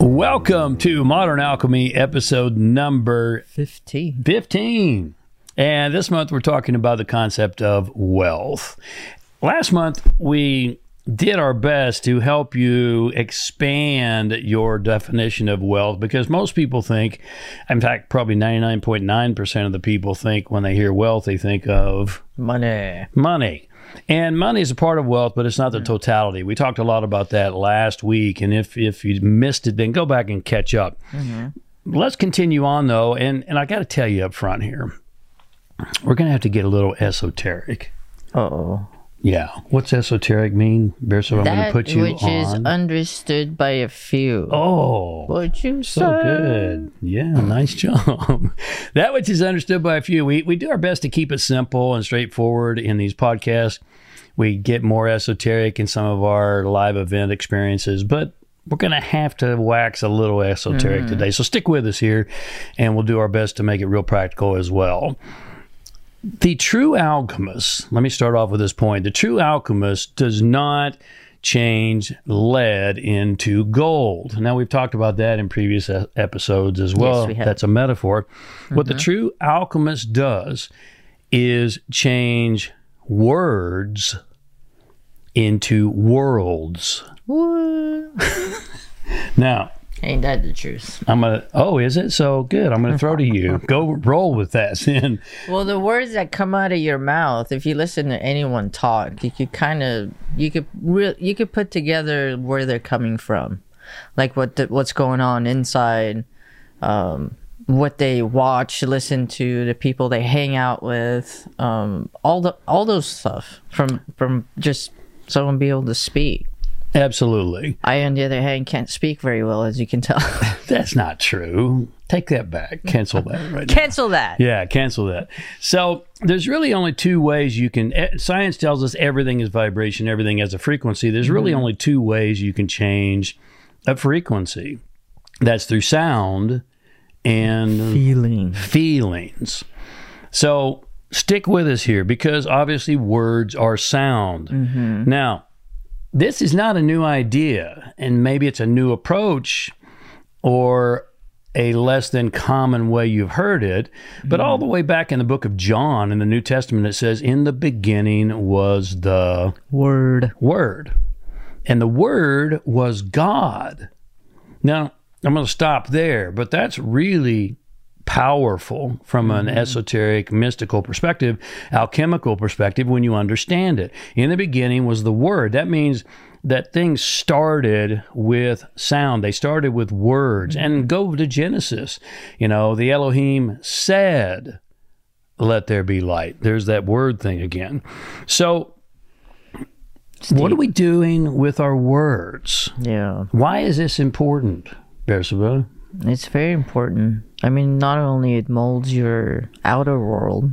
Welcome to Modern Alchemy, episode number 15. 15. And this month we're talking about the concept of wealth. Last month we did our best to help you expand your definition of wealth because most people think, in fact, probably 99.9% of the people think when they hear wealth, they think of Money. money. And money is a part of wealth, but it's not the totality. We talked a lot about that last week. And if, if you missed it, then go back and catch up. Let's continue on, though. And, and I got to tell you up front here, we're going to have to get a little esoteric. Uh oh. Yeah. What's esoteric mean? Bear, so I'm going to put you in. which is understood by a few. oh. What you So say? good. Yeah, nice job. that which is understood by a few. We, we do our best to keep it simple and straightforward in these podcasts. We get more esoteric in some of our live event experiences, but we're going to have to wax a little esoteric mm. today. So stick with us here, and we'll do our best to make it real practical as well. The true alchemist, let me start off with this point. The true alchemist does not change lead into gold. Now, we've talked about that in previous episodes as well. we have. That's a metaphor. What the mm-hmm. true alchemist does is change words into worlds. Now, Ain't that the truth? I'm gonna. Oh, is it so good? I'm gonna throw to you. Go roll with that. Then Well, the words that come out of your mouth, if you listen to anyone talk, you could kind of you could re- you could put together where they're coming from, like what the, what's going on inside, um, what they watch, listen to, the people they hang out with, um, all the all those stuff from from just someone be able to speak. Absolutely. I, on the other hand, can't speak very well, as you can tell. That's not true. Take that back. Cancel that right now. Cancel that. Yeah, cancel that. So there's really only two ways you can. eh, Science tells us everything is vibration, everything has a frequency. There's really only two ways you can change a frequency. That's through sound and Feeling. feelings. So stick with us here because obviously words are sound. Now, this is not a new idea, and maybe it's a new approach or a less than common way you've heard it. But all mm-hmm. the way back in the book of John in the New Testament, it says, In the beginning was the Word. Word. And the Word was God. Now, I'm going to stop there, but that's really powerful from an mm-hmm. esoteric, mystical perspective, alchemical perspective when you understand it. In the beginning was the Word. That means that things started with sound. They started with words. And mm-hmm. go to Genesis. You know, the Elohim said, Let there be light. There's that word thing again. So, what are we doing with our words? Yeah. Why is this important, Bersabeh? It's very important. I mean, not only it molds your outer world,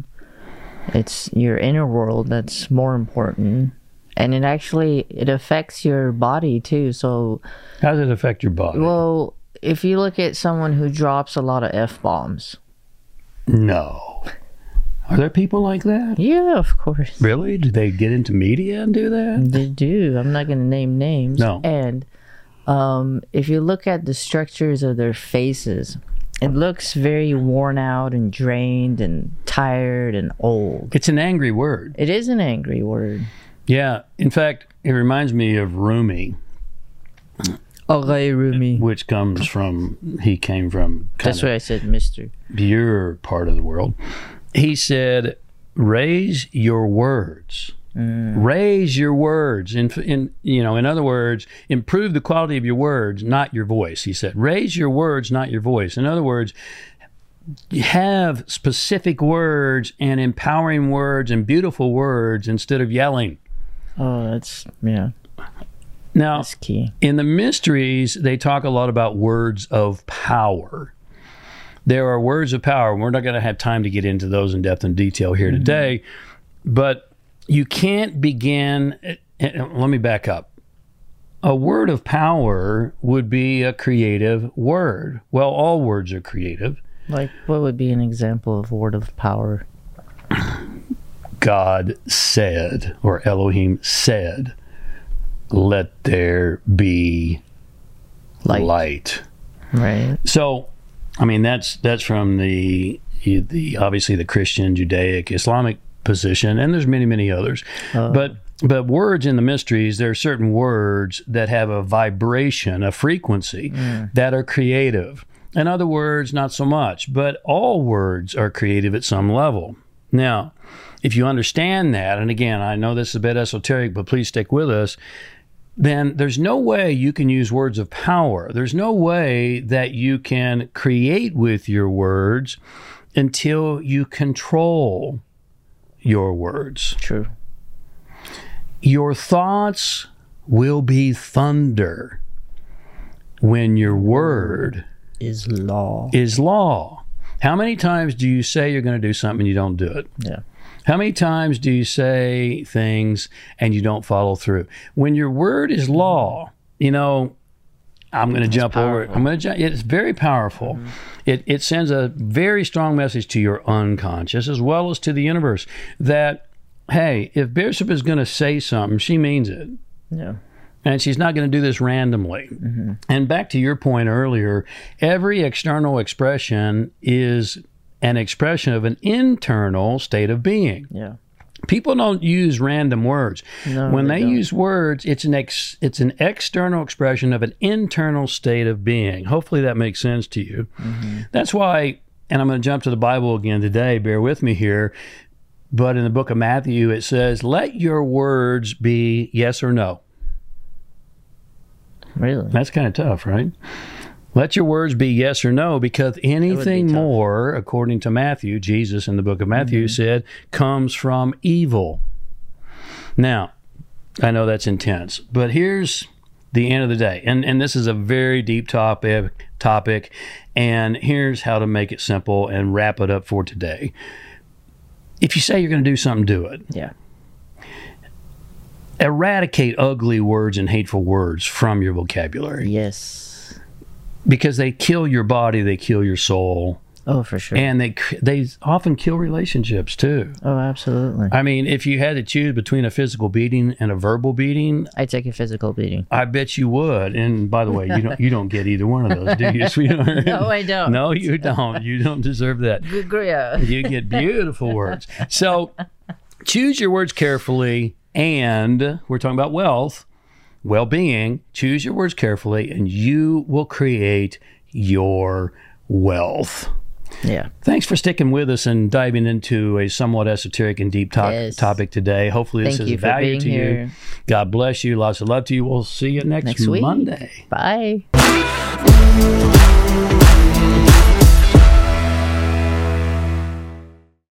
it's your inner world that's more important. And it actually it affects your body too. So, How does it affect your body? well, if you look at someone who drops a lot of f bombs, no. Are there people like that? yeah, of course Really? Do they get into media and do that? they do. I'm not going to name names. No. And um, if you look at the structures of their faces, it looks very worn out and drained and tired and old. It's an angry word. It is an angry word. Yeah. In fact, it reminds me of Rumi, Okay, Rumi. which comes from, he came from That's why I said Mister. your part of the world. He said, raise your words. Mm. Raise your words. In, in you know, in other words, improve the quality of your words, not your voice. He said, raise your words, not your voice. In other words, have specific words and empowering words and beautiful words instead of yelling. Oh, that's yeah, Now, that's key. in the mysteries, they talk a lot about words of power. There are words of power. and We're not going to have time to get into those in depth and detail here mm-hmm. today, but you can't begin. eh, eh, Let me back up. A word of power would be a creative word. Well, all words are creative. Like, what would be an example of word of power? God said, or Elohim said, let there be Light. light. Right. So, I mean, that's that's from the the obviously the Christian, Judaic, Islamic position, and there's many many others. Uh-huh. but but words in the mysteries, there are certain words that have a vibration, a frequency mm. that are creative. In other words, not so much. But all words are creative at some level. Now, if you understand that, and again, I know this is a bit esoteric, but please stick with us then there's no way you can use words of power. There's no way that you can create with your words until you control your words. True. Your thoughts will be thunder when your word Is law. is law. How many times do you say you're going to do something and you don't do it? Yeah. How many times do you say things and you don't follow through? When your word is law, you know, I'm going to jump over it. I'm going to jump. It's very powerful. Mm-hmm. It, it sends a very strong message to your unconscious as well as to the universe that, hey, if Bishop is going to say something, she means it. Yeah. And she's not going to do this randomly. Mm-hmm. And back to your point earlier, every external expression is an expression of an internal state of being. Yeah. People don't use random words. No, when they they, use words, it's an ex, it's an external expression of an internal state of being. Hopefully that makes sense to you. Mm-hmm. That's why and I'm going to jump to the Bible again today. Bear with me here. But in the book of Matthew it says, "Let your words be yes or no." Really. That's kind of tough, right? Let your words be yes or no, because anything more, according to Matthew, Jesus in the book of Matthew said, comes from evil. Now, I know that's intense, but here's the end of the day. And and this is a very deep topic topic, and here's how to make it simple and wrap it up for today. If you say you're going to do something, do it Yeah. eradicate ugly words and hateful words from your vocabulary Yes. Because they kill your body, they kill your soul, Oh, for sure. and they they often kill relationships too. oh, absolutely. I mean, if you had to choose between a physical beating and a verbal beating, I take a physical beating. I bet you would. And by the way, you don't you don't get either one of those, do you, sweetheart? No, I don't. No, you don't. You don't deserve that. You get beautiful words. So choose your words carefully. And we're talking about wealth, well being. Choose your words carefully, and you will create your wealth. Yeah. Thanks for sticking with us and diving into a somewhat esoteric and deep to- Yes. topic today. Hopefully, this Thank is value to you. God bless you. Lots of love to you. We'll see you next, Next. Monday. Bye.